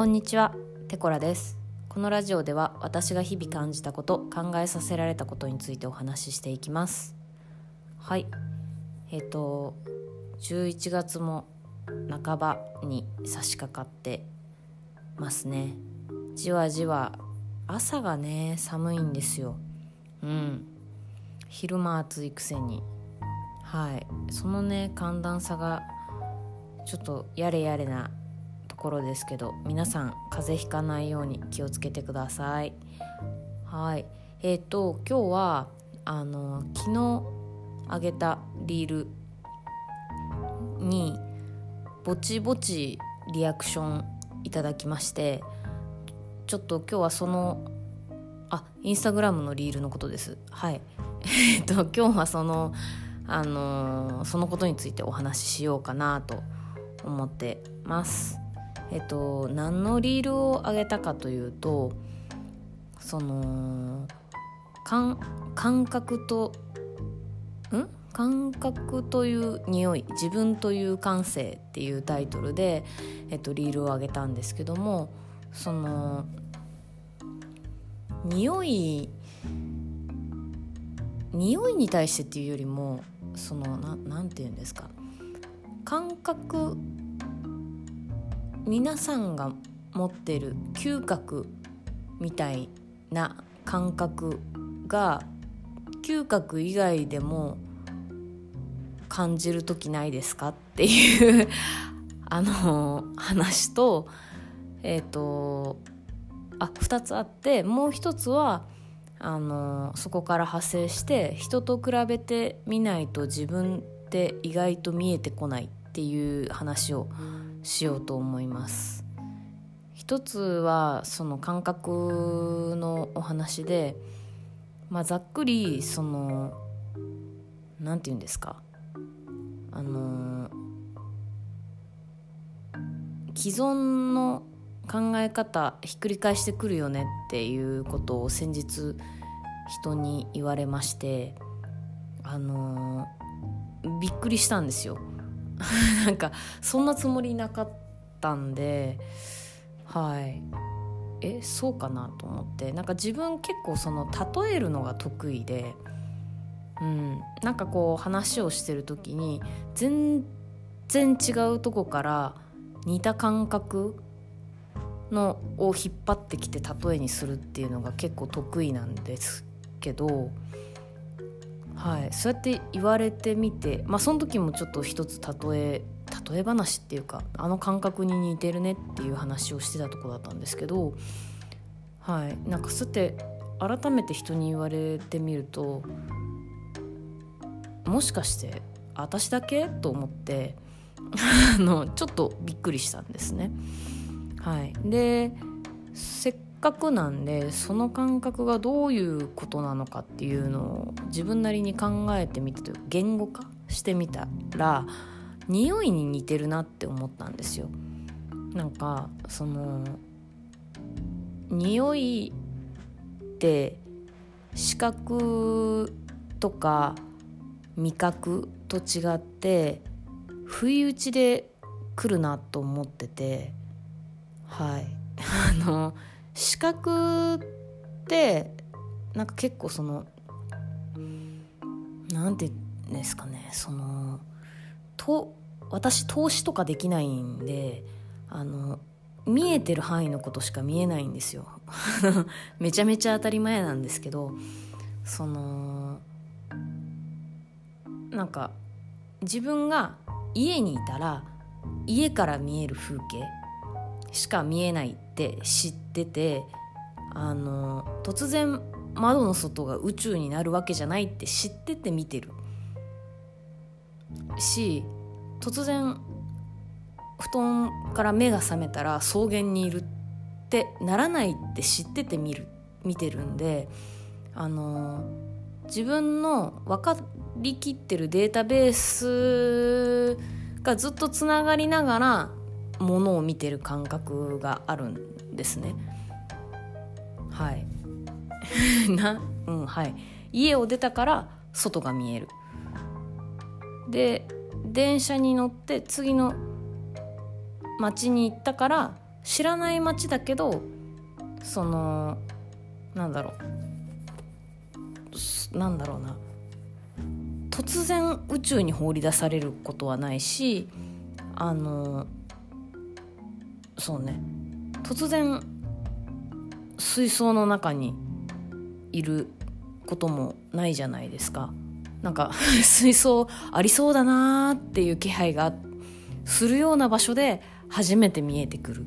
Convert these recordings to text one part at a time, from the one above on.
こんにちは、テコラです。このラジオでは私が日々感じたこと、考えさせられたことについてお話ししていきます。はい。えっ、と11月も半ばに差し掛かってますね。じわじわ朝がね寒いんですよ。うん。昼間暑いくせに。はい。そのね寒暖差がちょっとやれやれなころですけど皆さん風邪ひかないように気をつけてください。はい。えっ、と今日はあの昨日あげたリールにぼちぼちリアクションいただきましてちょっと今日はそのあインスタグラムのリールのことです。はい。えっと今日はそのあのそのことについてお話ししようかなと思ってます。えっと何のリールを上げたかというとその感感覚とん？感覚という匂い自分という感性っていうタイトルで、えっと、リールを上げたんですけどもその匂い匂いに対してっていうよりもそのななんて言うんですか？感覚皆さんが持ってる嗅覚みたいな感覚が嗅覚以外でも感じる時ないですかっていうあの話とえっ、とあ2つあってもう一つはあのそこから派生して人と比べてみないと自分って意外と見えてこないっていう話をしようと思います。一つはその感覚のお話で、まあ、ざっくりそのなんて言うんですかあの既存の考え方ひっくり返してくるよねっていうことを先日人に言われましてあのびっくりしたんですよ なんかそんなつもりなかったんではい。えそうかなと思って。なんか自分結構その例えるのが得意でうん。なんかこう話をしてる時に全然違うとこから似た感覚のを引っ張ってきて例えにするっていうのが結構得意なんですけど、はい、そうやって言われてみて、まあ、その時もちょっと一つ例え例え話っていうかあの感覚に似てるねっていう話をしてたとこだったんですけど、はい、なんかそうやって改めて人に言われてみるともしかして私だけ？と思って あのちょっとびっくりしたんですね。はい、でせっかくなんでその感覚がどういうことなのかっていうのを自分なりに考えてみてという言語化してみたら匂いに似てるなって思ったんですよ。なんかその匂いって視覚とか味覚と違って不意打ちで来るなと思っててはい あの視覚ってなんか結構そのなんて言うんですかねそのと私投資とかできないんであの見えてる範囲のことしか見えないんですよ。めちゃめちゃ当たり前なんですけどそのなんか自分が家にいたら家から見える風景しか見えないって知っててあの突然窓の外が宇宙になるわけじゃないって知ってて見てる。し突然布団から目が覚めたら草原にいるってならないって知ってて見る見てるんであの自分の分かりきってるデータベースがずっとつながりながらものを見てる感覚があるんですね。はい。な？うんはい。家を出たから外が見える。で電車に乗って次の町に行ったから知らない街だけどそのなんだろう。なんだろうな。突然宇宙に放り出されることはないしあのそうね。突然水槽の中にいることもないじゃないですか。なんか 水槽ありそうだなーっていう気配がするような場所で初めて見えてくる、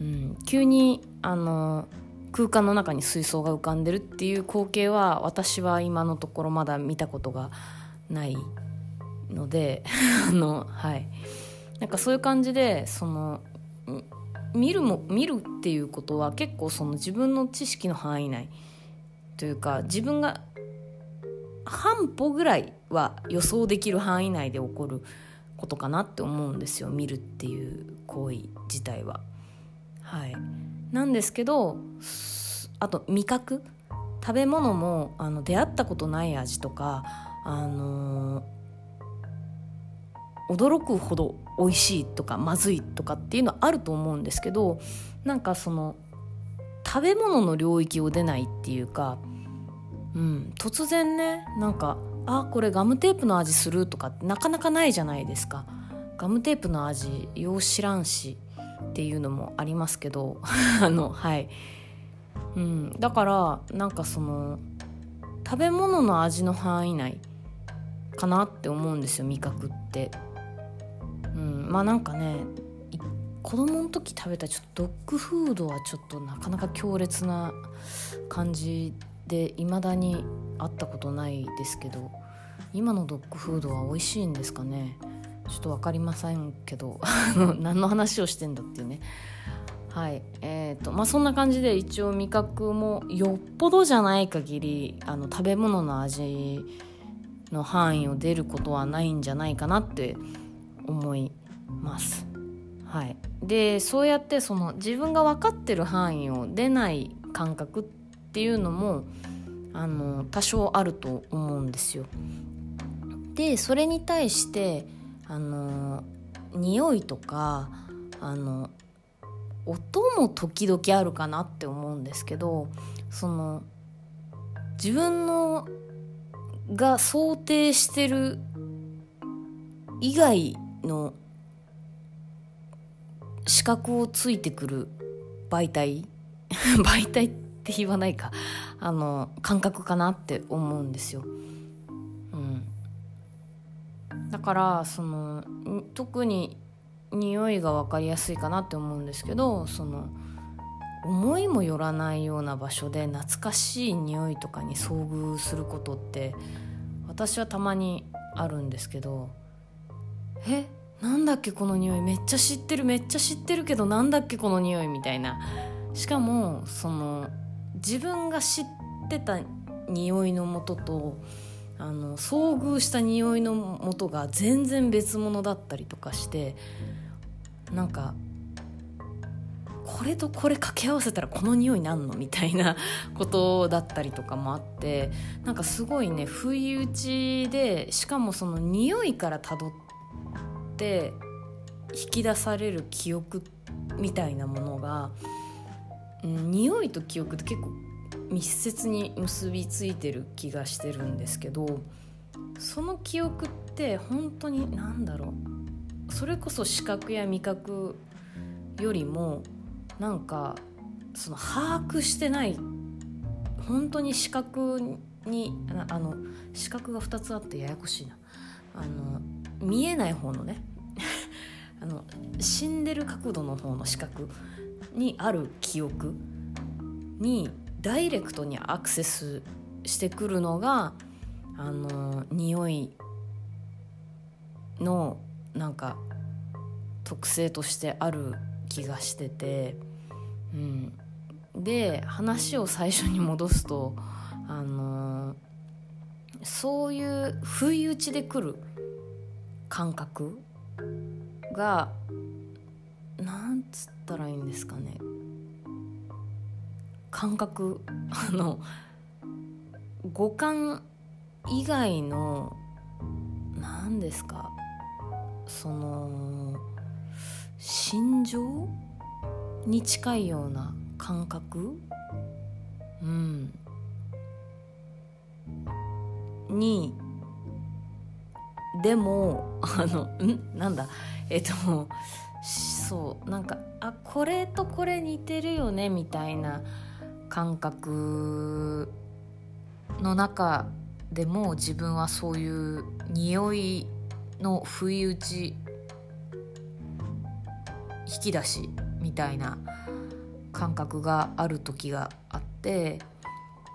うん、急にあの空間の中に水槽が浮かんでるっていう光景は私は今のところまだ見たことがないので あのはい。なんかそういう感じでその見るも見るっていうことは結構その自分の知識の範囲内というか自分が半歩ぐらいは予想できる範囲内で起こることかなって思うんですよ。見るっていう行為自体は。はい、なんですけどあと味覚。食べ物もあの出会ったことない味とか、あの、驚くほど美味しいとかまずいとかっていうのはあると思うんですけどなんかその食べ物の領域を出ないっていうか、うん、突然ねなんかあこれガムテープの味するとかってなかなかないじゃないですか。ガムテープの味よう知らんしっていうのもありますけど あのはい、うん、だからなんかその食べ物の味の範囲内かなって思うんですよ味覚って、うん、まあなんかね子供の時食べたちょっとドッグフードはちょっとなかなか強烈な感じで未だに会ったことないですけど今のドッグフードは美味しいんですかね？ちょっと分かりませんけど何の話をしてんだっていうね。はいえーとまあ、そんな感じで一応味覚もよっぽどじゃない限りあの食べ物の味の範囲を出ることはないんじゃないかなって思います。はい、でそうやってその自分が分かってる範囲を出ない感覚っていうのもあの多少あると思うんですよ。でそれに対してあの匂いとかあの音も時々あるかなって思うんですけどその自分のが想定してる以外の視覚をついてくる媒体？媒体って言わないか。あの感覚かなって思うんですよ。うん、だからその特に匂いが分かりやすいかなって思うんですけどその思いもよらないような場所で懐かしい匂いとかに遭遇することって私はたまにあるんですけどえ？なんだっけこの匂い。めっちゃ知ってるめっちゃ知ってるけどなんだっけこの匂いみたいな。しかもその自分が知ってた匂いのもととあの遭遇した匂いのもとが全然別物だったりとかしてなんかこれとこれ掛け合わせたらこの匂いなんの？みたいな ことだったりとかもあってなんかすごいね不意打ちでしかもその匂いからたどってって引き出される記憶みたいなものが、うん、匂いと記憶って結構密接に結びついてる気がしてるんですけどその記憶って本当に何だろうそれこそ視覚や味覚よりもなんかその把握してない本当に視覚にあの視覚が2つあってややこしいな。あの見えない方のね。あの死んでる角度の方の視覚にある記憶にダイレクトにアクセスしてくるのがあの匂いのなんか特性としてある気がしてて、うん、で話を最初に戻すとあのそういう不意打ちで来る感覚がなんつったらいいんですかね。感覚。あの五感以外の何ですか。その心情に近いような感覚？うん。にでもあのん？なんだ？えっとそうなんかあこれとこれ似てるよねみたいな感覚の中でも自分はそういう匂いの不意打ち引き出しみたいな感覚がある時があって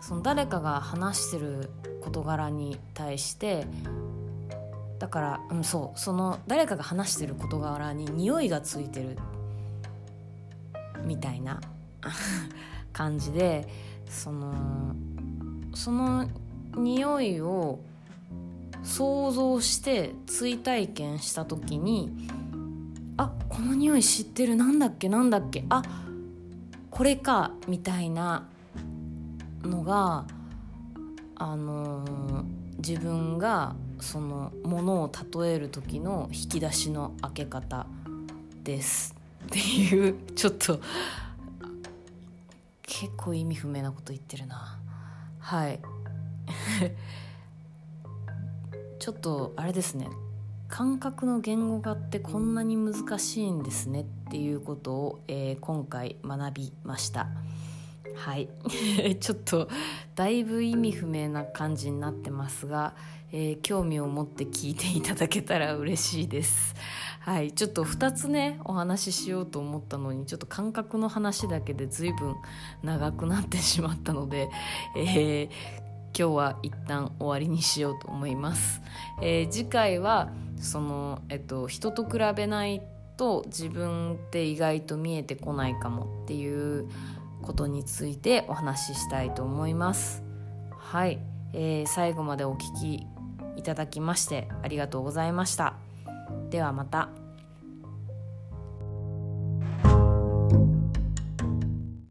その誰かが話してる事柄に対してだから、うん、そうその誰かが話してる事柄に匂いがついてるみたいな 感じでそのその匂いを想像して追体験した時にあこの匂い知ってるなんだっけなんだっけあこれかみたいなのがあのー、自分がそのものを例える時の引き出しの開け方ですっていうちょっと結構意味不明なこと言ってるな。はい。ちょっとあれですね。感覚の言語化ってこんなに難しいんですねっていうことを、えー、今回学びました。はい。ちょっとだいぶ意味不明な感じになってますが、えー、興味を持って聞いていただけたら嬉しいです。はい。ちょっと2つねお話ししようと思ったのにちょっと感覚の話だけで随分長くなってしまったので、えー、今日は一旦終わりにしようと思います、えー、次回はその、えっと、人と比べないと自分って意外と見えてこないかもっていうことについてお話ししたいと思います。はい、えー、最後までお聴きいただきましてありがとうございました。ではまた。